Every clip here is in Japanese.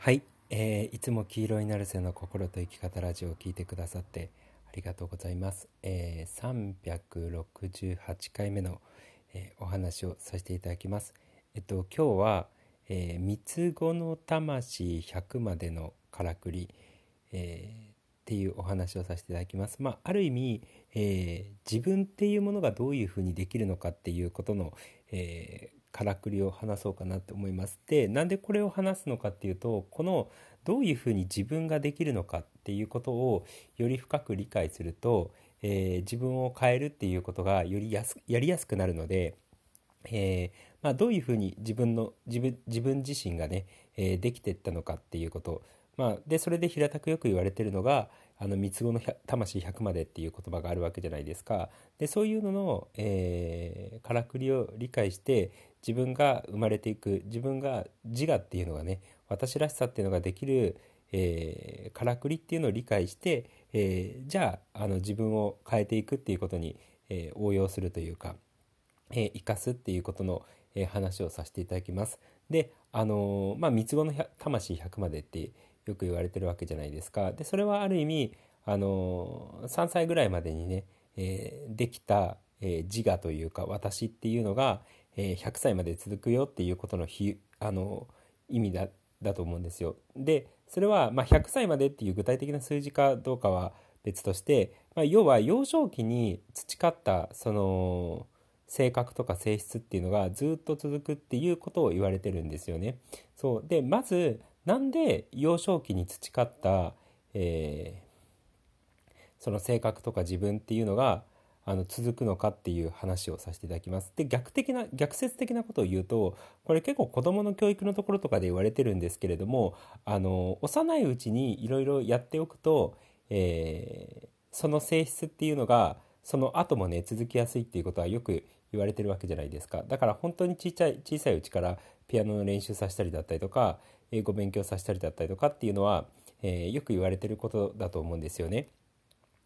はい、えー、いつも黄色いナルセの心と生き方ラジオを聞いてくださってありがとうございます。えー、368回目の、えー、お話をさせていただきます。えっと今日は、えー、三つ子の魂100までのからくり、えー、っていうお話をさせていただきます。まあ、ある意味、えー、自分っていうものがどういうふうにできるのかっていうことの、えからくりを話そうかなと思います。でなんでこれを話すのかっていうとこのどういうふうに自分ができるのかっていうことをより深く理解すると、えー、自分を変えるっていうことがよりやりやすくなるので、えー、まあ、どういうふうに自分の自分自分自身がね、えー、できていったのかっていうこと、まあ、でそれで平たくよく言われてるのがあの三つ子の魂100までっていう言葉があるわけじゃないですか。でそういうのの、えー、からくりを理解して自分が生まれていく自分が自我っていうのがね私らしさっていうのができる、えー、からくりっていうのを理解して、えー、じゃああの自分を変えていくっていうことに、えー、応用するというか、え、生かすっていうことの、え、話をさせていただきます。であの、まあ三つ子の魂100までってよく言われてるわけじゃないですか。でそれはある意味あの、3歳ぐらいまでにね、え、できた、え、自我というか私っていうのが、え100歳まで続くよっていうことのひあの意味だだと思うんですよ。でそれは、まあ、100歳までっていう具体的な数字かどうかは別として、まあ、要は幼少期に培ったその性格とか性質っていうのがずっと続くっていうことを言われてるんですよね。そうでまずなんで幼少期に培った、えー、その性格とか自分っていうのがあの続くのかっていう話をさせていただきます。で逆的な逆説的なことを言うとこれ結構子どもの教育のところとかで言われてるんですけれどもあの幼いうちにいろいろやっておくと、えー、その性質っていうのがその後もね続きやすいっていうことはよく言われてるわけじゃないですかだから本当に小さい小さいうちからピアノの練習させたりだったりとか英語勉強させたりだったりとかっていうのは、えー、よく言われてることだと思うんですよね。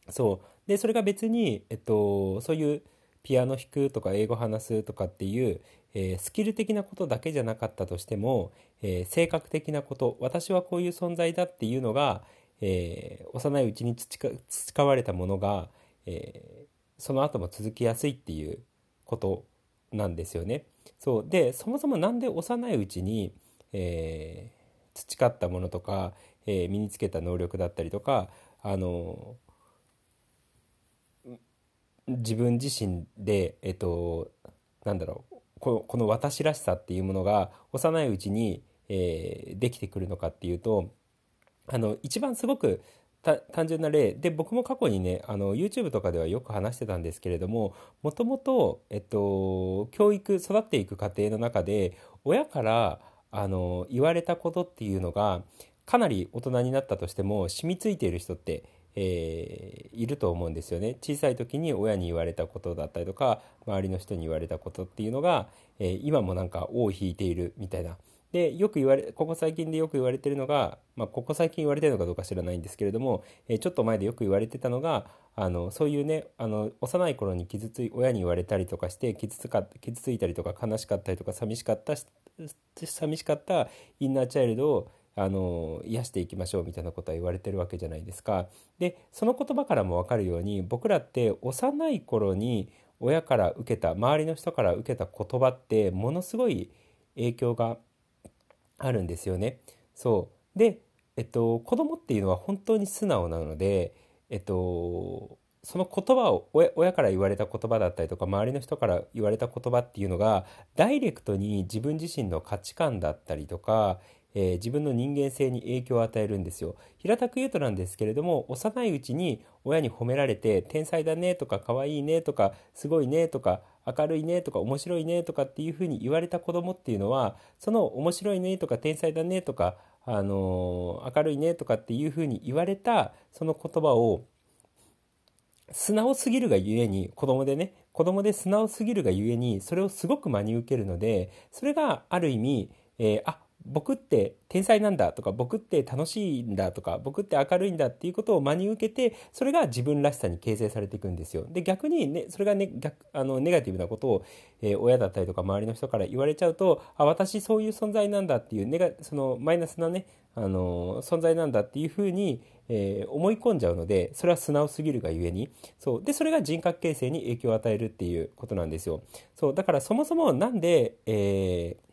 そうでそれが別に、えっと、そういうピアノ弾くとか英語話すとかっていう、えー、スキル的なことだけじゃなかったとしても、えー、性格的なこと私はこういう存在だっていうのが、えー、幼いうちに培われたものが、えその後も続きやすいっていうことなんですよね。そうでそもそも何で幼いうちに、え培ったものとか、え身につけた能力だったりとかあの自分自身で、えっと、なんだろうこの私らしさっていうものが幼いうちに、えー、できてくるのかっていうとあの一番すごく単純な例で僕も過去にねあの YouTube とかではよく話してたんですけれどももともと、えっと、教育育っていく過程の中で親からあの言われたことっていうのがかなり大人になったとしても染みついている人ってえー、いると思うんですよね。小さい時に親に言われたことだったりとか周りの人に言われたことっていうのが、えー、今もなんか尾を引いているみたいな。でよく言われここ最近でよく言われてるのが、まあ、ここ最近言われてるのかどうか知らないんですけれども、えー、ちょっと前でよく言われてたのがあのそういうねあの幼い頃に傷つい親に言われたりとかして傷つか傷ついたりとか悲しかったりとか寂しかった寂しかったインナーチャイルドをあの癒していきましょうみたいなことは言われてるわけじゃないですか。でその言葉からも分かるように僕らって幼い頃に親から受けた周りの人から受けた言葉ってものすごい影響があるんですよね。そうで、えっと、子供っていうのは本当に素直なので、えっと、その言葉を親から言われた言葉だったりとか周りの人から言われた言葉っていうのがダイレクトに自分自身の価値観だったりとか、えー、自分の人間性に影響を与えるんですよ。平たく言うとなんですけれども幼いうちに親に褒められて「天才だね」とか「可愛いね」とか「すごいね」とか「明るいね」とか「面白いね」とかっていうふうに言われた子供っていうのはその「面白いね」とか「天才だね」とか、あのー、明るいね」とかっていうふうに言われたその言葉を素直すぎるがゆえに子供でね子供で素直すぎるがゆえにそれをすごく真に受けるのでそれがある意味、えー、あ僕って天才なんだとか僕って楽しいんだとか僕って明るいんだっていうことを真に受けてそれが自分らしさに形成されていくんですよ。で逆に、ね、それが、ね、逆あのネガティブなことを、えー、親だったりとか周りの人から言われちゃうとあ私そういう存在なんだっていうネガそのマイナスなねあの存在なんだっていうふうに、えー、思い込んじゃうのでそれは素直すぎるがゆえに。そう。でそれが人格形成に影響を与えるっていうことなんですよ。そう。だからそもそもなんで、えー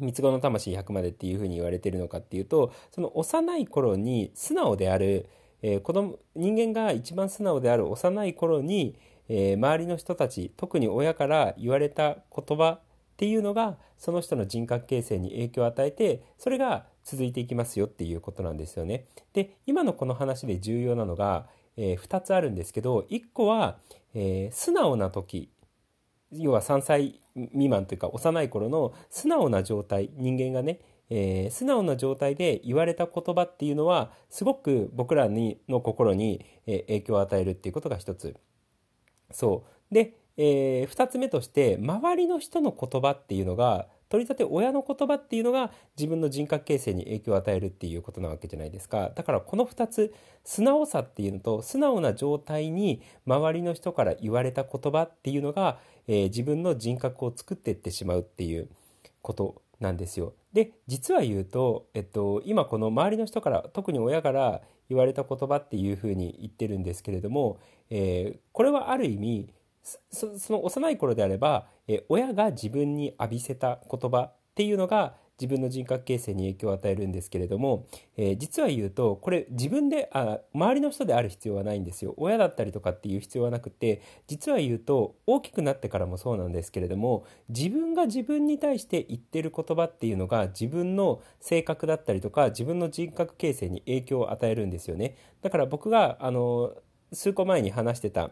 三つ子の魂100までっていうふうに言われてるのかっていうとその幼い頃に素直である、えー、子供人間が一番素直である幼い頃に、えー、周りの人たち特に親から言われた言葉っていうのがその人の人格形成に影響を与えてそれが続いていきますよっていうことなんですよね。で今のこの話で重要なのが、えー、2つあるんですけど1個は、え、素直な時要は3歳未満というか幼い頃の素直な状態人間がね、えー、素直な状態で言われた言葉っていうのはすごく僕らにの心に、え影響を与えるっていうことが一つ。そうで、えー、2つ目として周りの人の言葉っていうのが取り立て親の言葉っていうのが自分の人格形成に影響を与えるっていうことなわけじゃないですかだからこの2つ素直さっていうのと素直な状態に周りの人から言われた言葉っていうのが、えー、自分の人格を作っていってしまうっていうことなんですよ。で実は言うと、えっと、今この周りの人から特に親から言われた言葉っていうふうに言ってるんですけれども、えー、これはある意味その幼い頃であれば、え親が自分に浴びせた言葉っていうのが自分の人格形成に影響を与えるんですけれども、えー、実は言うとこれ自分であ周りの人である必要はないんですよ。親だったりとかっていう必要はなくて実は言うと大きくなってからもそうなんですけれども自分が自分に対して言ってる言葉っていうのが自分の性格だったりとか自分の人格形成に影響を与えるんですよね。だから僕があの数個前に話してた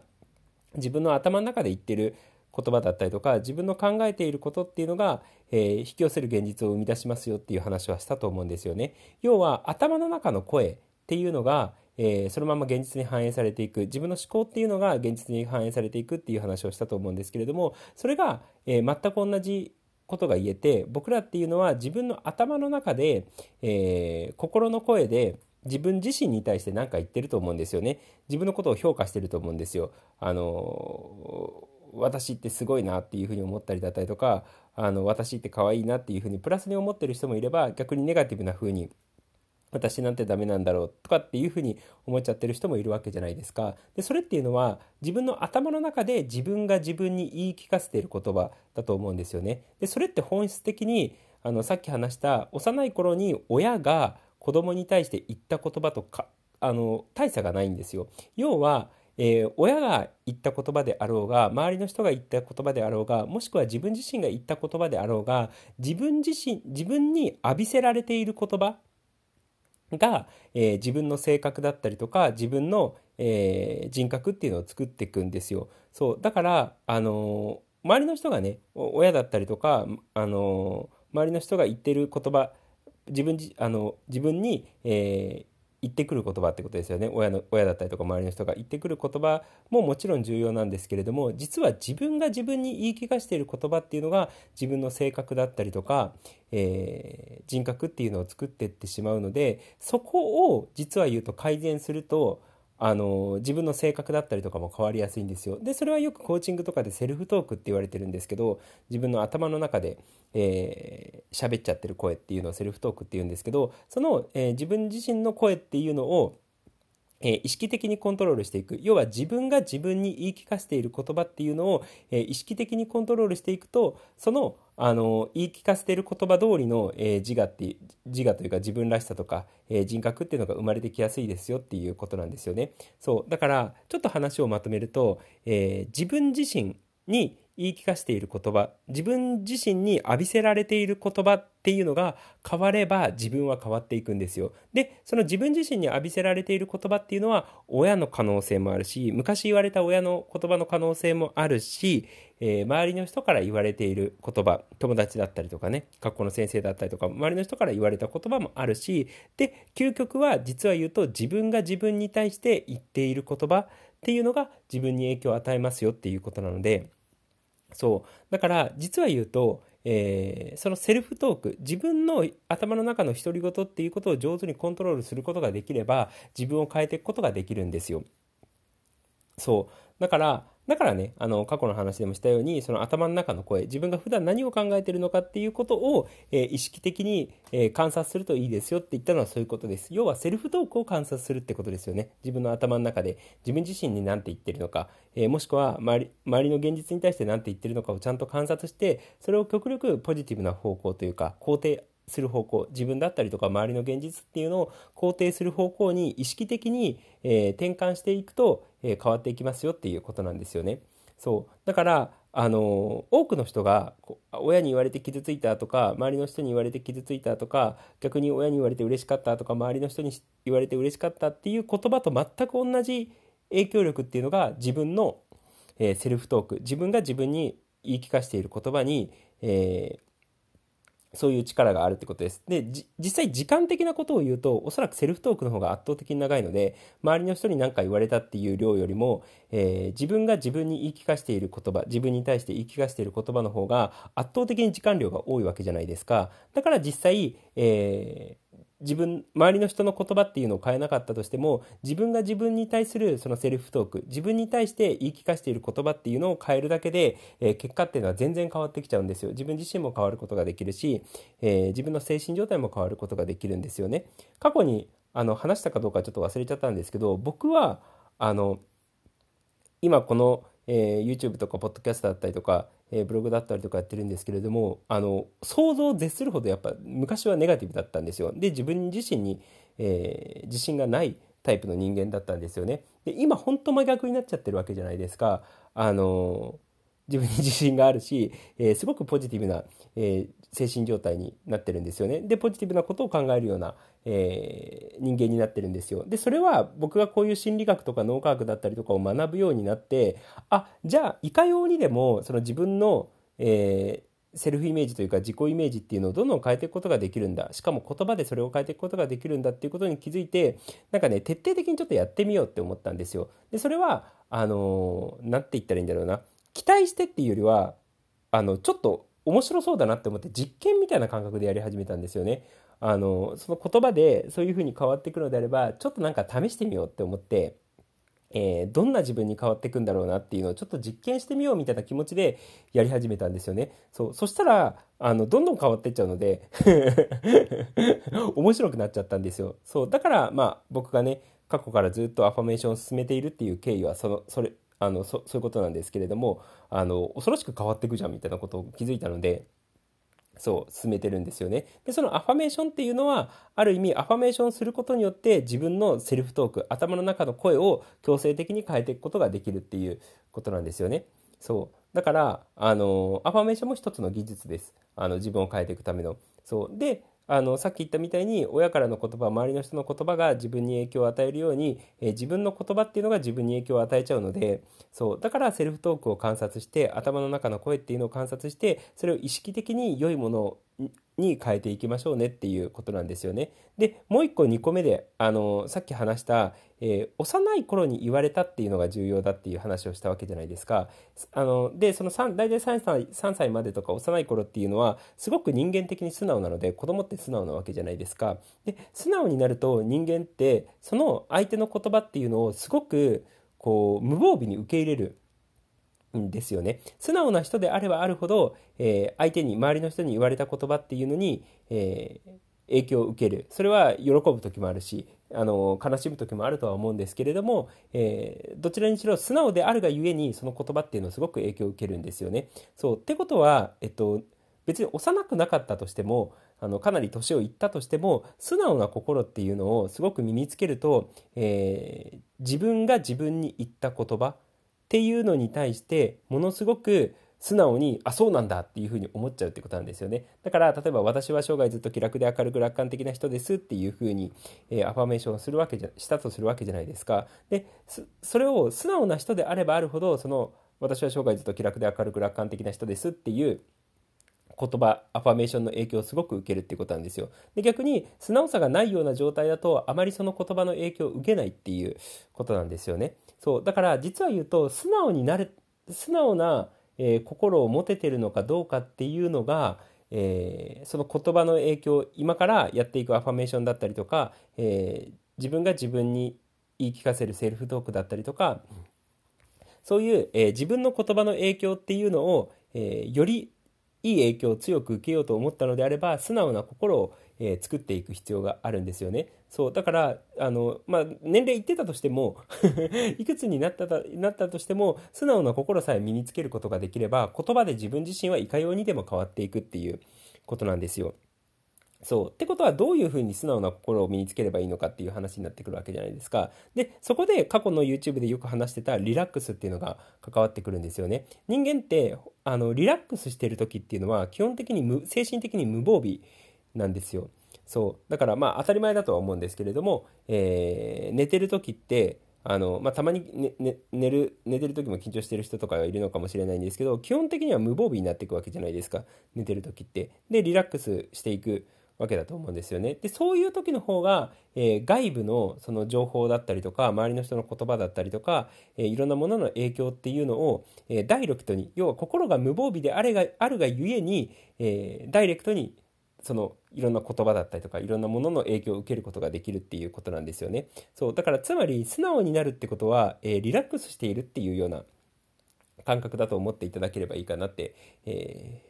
自分の頭の中で言ってる言葉だったりとか自分の考えていることっていうのが、えー、引き寄せる現実を生み出しますよっていう話はしたと思うんですよね。要は頭の中の声っていうのが、えー、そのまま現実に反映されていく自分の思考っていうのが現実に反映されていくっていう話をしたと思うんですけれどもそれが、えー、全く同じことが言えて僕らっていうのは自分の頭の中で、えー、心の声で自分自身に対して何か言ってると思うんですよね自分のことを評価してると思うんですよあの私ってすごいなっていうふうに思ったりだったりとかあの私って可愛いなっていうふうにプラスに思ってる人もいれば逆にネガティブなふうに私なんてダメなんだろうとかっていうふうに思っちゃってる人もいるわけじゃないですか。でそれっていうのは自分の頭の中で自分が自分に言い聞かせている言葉だと思うんですよね。でそれって本質的にあのさっき話した幼い頃に親が子供に対して言った言葉とかあの大差がないんですよ。要は、えー、親が言った言葉であろうが周りの人が言った言葉であろうがもしくは自分自身が言った言葉であろうが自分自身自分に浴びせられている言葉が、えー、自分の性格だったりとか自分の、えー、人格っていうのを作っていくんですよ。そうだからあの周りの人がね親だったりとかあの周りの人が言ってる言葉自分あの自分に、えー、言ってくる言葉ってことですよね。親の親だったりとか周りの人が言ってくる言葉ももちろん重要なんですけれども実は自分が自分に言い聞かしている言葉っていうのが自分の性格だったりとか、えー、人格っていうのを作っていってしまうのでそこを実は言うと改善するとあの自分の性格だったりとかも変わりやすいんですよ。でそれはよくコーチングとかでセルフトークって言われてるんですけど自分の頭の中で喋、えー、っちゃってる声っていうのをセルフトークっていうんですけどその、えー、自分自身の声っていうのをえー、意識的にコントロールしていく要は自分が自分に言い聞かせている言葉っていうのを、えー、意識的にコントロールしていくとそのあの言い聞かせている言葉通りの、えー、自我って自我というか自分らしさとか、え人格っていうのが生まれてきやすいですよっていうことなんですよね。そうだからちょっと話をまとめると、え自分自身に言い聞かせている言葉自分自身に浴びせられている言葉っていうのが変われば自分は変わっていくんですよ。でその自分自身に浴びせられている言葉っていうのは親の可能性もあるし昔言われた親の言葉の可能性もあるし、えー、周りの人から言われている言葉友達だったりとかね学校の先生だったりとか周りの人から言われた言葉もあるしで究極は実は言うと自分が自分に対して言っている言葉っていうのが自分に影響を与えますよっていうことなので。そうだから実は言うと、えー、そのセルフトーク自分の頭の中の独り言っていうことを上手にコントロールすることができれば自分を変えていくことができるんですよ。そうだからだからね、あの、過去の話でもしたように、その頭の中の声、自分が普段何を考えているのかっていうことを、えー、意識的に、えー、観察するといいですよって言ったのはそういうことです。要はセルフトークを観察するってことですよね。自分の頭の中で自分自身に何て言ってるのか、えー、もしくは周り周りの現実に対して何て言ってるのかをちゃんと観察して、それを極力ポジティブな方向というか、肯定する方向自分だったりとか周りの現実っていうのを肯定する方向に意識的に、えー、転換していくと、えー、変わっていきますよっていうことなんですよね。そうだからあの多くの人が親に言われて傷ついたとか周りの人に言われて傷ついたとか逆に親に言われて嬉しかったとか周りの人に言われて嬉しかったっていう言葉と全く同じ影響力っていうのが自分の、えー、セルフトーク自分が自分に言い聞かせている言葉に、えー、そういう力があるってことです。で、実際時間的なことを言うと、おそらくセルフトークの方が圧倒的に長いので、周りの人に何か言われたっていう量よりも、えー、自分が自分に言い聞かせている言葉、自分に対して言い聞かせている言葉の方が圧倒的に時間量が多いわけじゃないですか。だから実際、えー自分周りの人の言葉っていうのを変えなかったとしても自分が自分に対するそのセルフトーク自分に対して言い聞かせている言葉っていうのを変えるだけで、えー、結果っていうのは全然変わってきちゃうんですよ。自分自身も変わることができるし、えー、自分の精神状態も変わることができるんですよね。過去にあの話したかどうかちょっと忘れちゃったんですけど僕はあの今この、えー、YouTube とかポッドキャストだったりとかえー、ブログだったりとかやってるんですけれどもあの想像を絶するほどやっぱ昔はネガティブだったんですよ。で自分自身に、えー、自信がないタイプの人間だったんですよね。で今本当真逆になっちゃってるわけじゃないですか。あの自分に自信があるし、えー、すごくポジティブな、えー、精神状態になってるんですよね。で、ポジティブなことを考えるような、えー、人間になってるんですよ。で、それは僕がこういう心理学とか脳科学だったりとかを学ぶようになって、あ、じゃあ、いかようにでも、その自分の、えセルフイメージというか自己イメージっていうのをどんどん変えていくことができるんだしかも言葉でそれを変えていくことができるんだっていうことに気づいてなんかね徹底的にちょっとやってみようって思ったんですよでそれはあの何て言ったらいいんだろうな期待してっていうよりはあのちょっと面白そうだなって思って実験みたいな感覚でやり始めたんですよね。あのその言葉でそういう風に変わっていくのであればちょっとなんか試してみようって思って、えー、どんな自分に変わっていくんだろうなっていうのをちょっと実験してみようみたいな気持ちでやり始めたんですよね。そうそしたらあのどんどん変わっていっちゃうので 面白くなっちゃったんですよ。そうだからまあ僕がね過去からずっとアファメーションを進めているっていう経緯はそのそれあのそういうことなんですけれどもあの恐ろしく変わっていくじゃんみたいなことを気づいたのでそう進めてるんですよね。でそのアファメーションっていうのはある意味アファメーションすることによって自分のセルフトーク頭の中の声を強制的に変えていくことができるっていうことなんですよね。そう。だからあのアファメーションも一つの技術です。あの自分を変えていくための。そう。であのさっき言ったみたいに親からの言葉周りの人の言葉が自分に影響を与えるように、えー、自分の言葉っていうのが自分に影響を与えちゃうのでそう。だからセルフトークを観察して頭の中の声っていうのを観察してそれを意識的に良いものに変えていきましょうねっていうことなんですよね。でもう一個2個目であのさっき話した、えー、幼い頃に言われたっていうのが重要だっていう話をしたわけじゃないですか。あのでその3大体3歳 ,3 歳までとか幼い頃っていうのはすごく人間的に素直なので子供って素直なわけじゃないですか。で素直になると人間ってその相手の言葉っていうのをすごくこう無防備に受け入れるんですよね。素直な人であればあるほど、えー、相手に周りの人に言われた言葉っていうのに、えー、影響を受けるそれは喜ぶ時もあるしあの悲しむ時もあるとは思うんですけれども、えー、どちらにしろ素直であるがゆえにその言葉っていうのをすごく影響を受けるんですよね。そうってことは、えっと、別に幼くなかったとしてもあのかなり年をいったとしても素直な心っていうのをすごく身につけると、えー、自分が自分に言った言葉っていうのに対してものすごく素直にあそうなんだっていうふうに思っちゃうってことなんですよね。だから例えば私は生涯ずっと気楽で明るく楽観的な人ですっていうふうに、えー、アファメーションをするわけじゃしたとするわけじゃないですか。でそれを素直な人であればあるほどその私は生涯ずっと気楽で明るく楽観的な人ですっていう言葉アファメーションの影響をすごく受けるっていうことなんですよ。で逆に素直さがないような状態だとあまりその言葉の影響を受けないっていうことなんですよね。そうだから実は言うと素直になる素直なえー、心を持ててるのかどうかっていうのが、えー、その言葉の影響今からやっていくアファメーションだったりとか、えー、自分が自分に言い聞かせるセルフトークだったりとかそういう、えー、自分の言葉の影響っていうのを、えー、よりいい影響を強く受けようと思ったのであれば素直な心を、えー、作っていく必要があるんですよね。そうだからあの、まあ、年齢いってたとしても いくつになったなったとしても素直な心さえ身につけることができれば言葉で自分自身はいかようにでも変わっていくっていうことなんですよ。そう。ってことはどういうふうに素直な心を身につければいいのかっていう話になってくるわけじゃないですか。で、そこで過去の YouTube でよく話してたリラックスっていうのが関わってくるんですよね。人間って、あの、リラックスしてる時っていうのは基本的に無、精神的に無防備なんですよ。そう。だからまあ当たり前だとは思うんですけれども、えー、寝てる時って、あの、まあ、たまに寝、ね、寝る、寝てる時も緊張してる人とかはいるのかもしれないんですけど、基本的には無防備になっていくわけじゃないですか。寝てる時って。で、リラックスしていく。わけだと思うんですよね。で、そういう時の方が、えー、外部のその情報だったりとか、周りの人の言葉だったりとか、えー、いろんなものの影響っていうのを、えー、ダイレクトに、要は心が無防備であれが、あるがゆえに、えダイレクトにそのいろんな言葉だったりとかいろんなものの影響を受けることができるっていうことなんですよね。そうだからつまり素直になるってことは、えリラックスしているっていうような感覚だと思っていただければいいかなって、え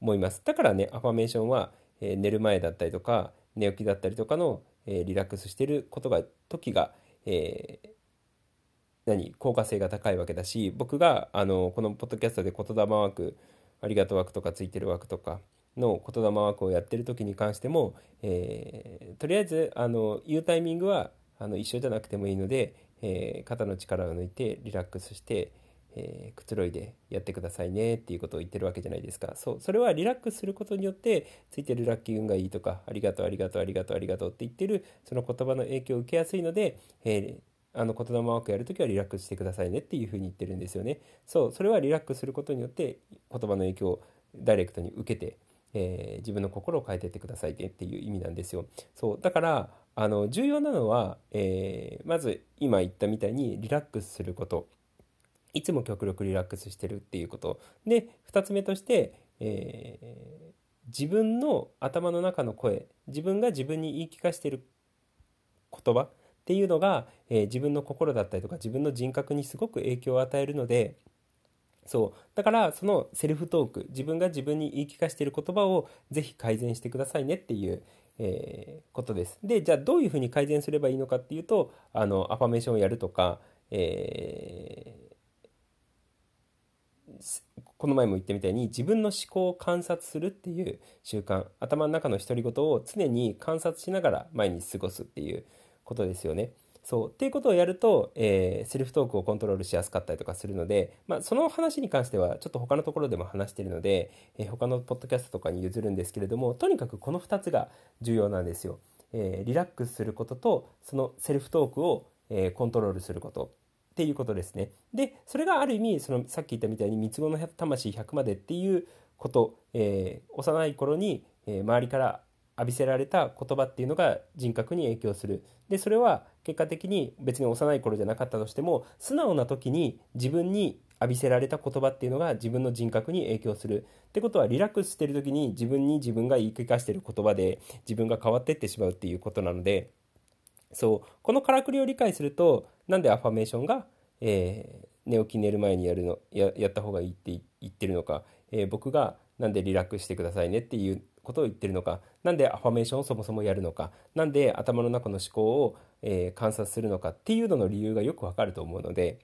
思います。だからねアファメーションはえ寝る前だったりとか寝起きだったりとかの、えリラックスしてることが時が、えー、何効果性が高いわけだし僕があのこのポッドキャストで言霊枠ありがとう枠とかついてる枠とかの言霊枠をやってる時に関しても、えー、とりあえずあの言うタイミングはあの一緒じゃなくてもいいので、えー、肩の力を抜いてリラックスして、えー、くつろいでやってくださいねっていうことを言ってるわけじゃないですか。そうそれはリラックスすることによってついてるラッキー運がいいとかありがとうありがとうありがとうありがとうって言ってるその言葉の影響を受けやすいので、えー、あの言霊ワークやるときはリラックスしてくださいねっていうふうに言ってるんですよね。そうそれはリラックスすることによって言葉の影響をダイレクトに受けてえー、自分の心を変えていってくださいねっていう意味なんですよ。そうだからあの重要なのは、えー、まず今言ったみたいにリラックスすること。いつも極力リラックスしてるっていうこと。で2つ目として、えー、自分の頭の中の声自分が自分に言い聞かせてる言葉っていうのが、えー、自分の心だったりとか自分の人格にすごく影響を与えるのでそう。だからそのセルフトーク自分が自分に言い聞かせてる言葉をぜひ改善してくださいねっていう、えー、ことです。でじゃあどういうふうに改善すればいいのかっていうとあのアファメーションをやるとか、えーこの前も言ったみたいに自分の思考を観察するっていう習慣頭の中の独り言を常に観察しながら毎日過ごすっていうことですよね。そうっていうことをやると、えー、セルフトークをコントロールしやすかったりとかするので、まあ、その話に関してはちょっと他のところでも話してるので、えー、他のポッドキャストとかに譲るんですけれどもとにかくこの2つが重要なんですよ。えー、リラックスすることとそのセルフトークを、え、コントロールすることっていうことですね。で、それがある意味、そのさっき言ったみたいに三つ子の魂100までっていうこと、えー、幼い頃に、えー、周りから浴びせられた言葉っていうのが人格に影響する。で、それは結果的に別に幼い頃じゃなかったとしても、素直な時に自分に浴びせられた言葉っていうのが自分の人格に影響する。ってことはリラックスしてる時に自分に自分が言い聞かせてる言葉で自分が変わってってしまうっていうことなので、そうこのからくりを理解するとなんでアファメーションが、えー、寝起き寝る前にやるのややった方がいいって言ってるのか、えー、僕がなんでリラックスしてくださいねっていうことを言ってるのか何でアファメーションをそもそもやるのか何で頭の中の思考を、えー、観察するのかっていうのの理由がよくわかると思うので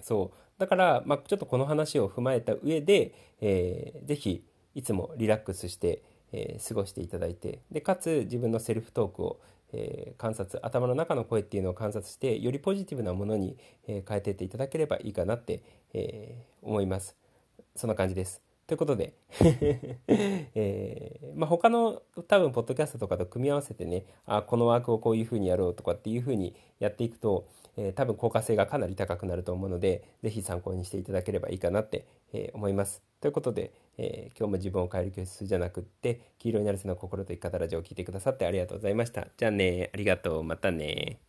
そう。だから、まあ、ちょっとこの話を踏まえた上で、えー、ぜひいつもリラックスして、えー、過ごしていただいてでかつ自分のセルフトークをえー、観察頭の中の声っていうのを観察してよりポジティブなものに、えー、変えていっていただければいいかなって、えー、思いますそんな感じですということで えーまあ、他の多分ポッドキャストとかと組み合わせてねあこのワークをこういうふうにやろうとかっていうふうにやっていくと、えー、多分効果性がかなり高くなると思うので是非参考にしていただければいいかなって、えー、思います。ということで、えー、今日も自分を変える教室じゃなくって黄色になるせの心と生き方ラジオを聴いてくださってありがとうございました。じゃあねありがとう。またね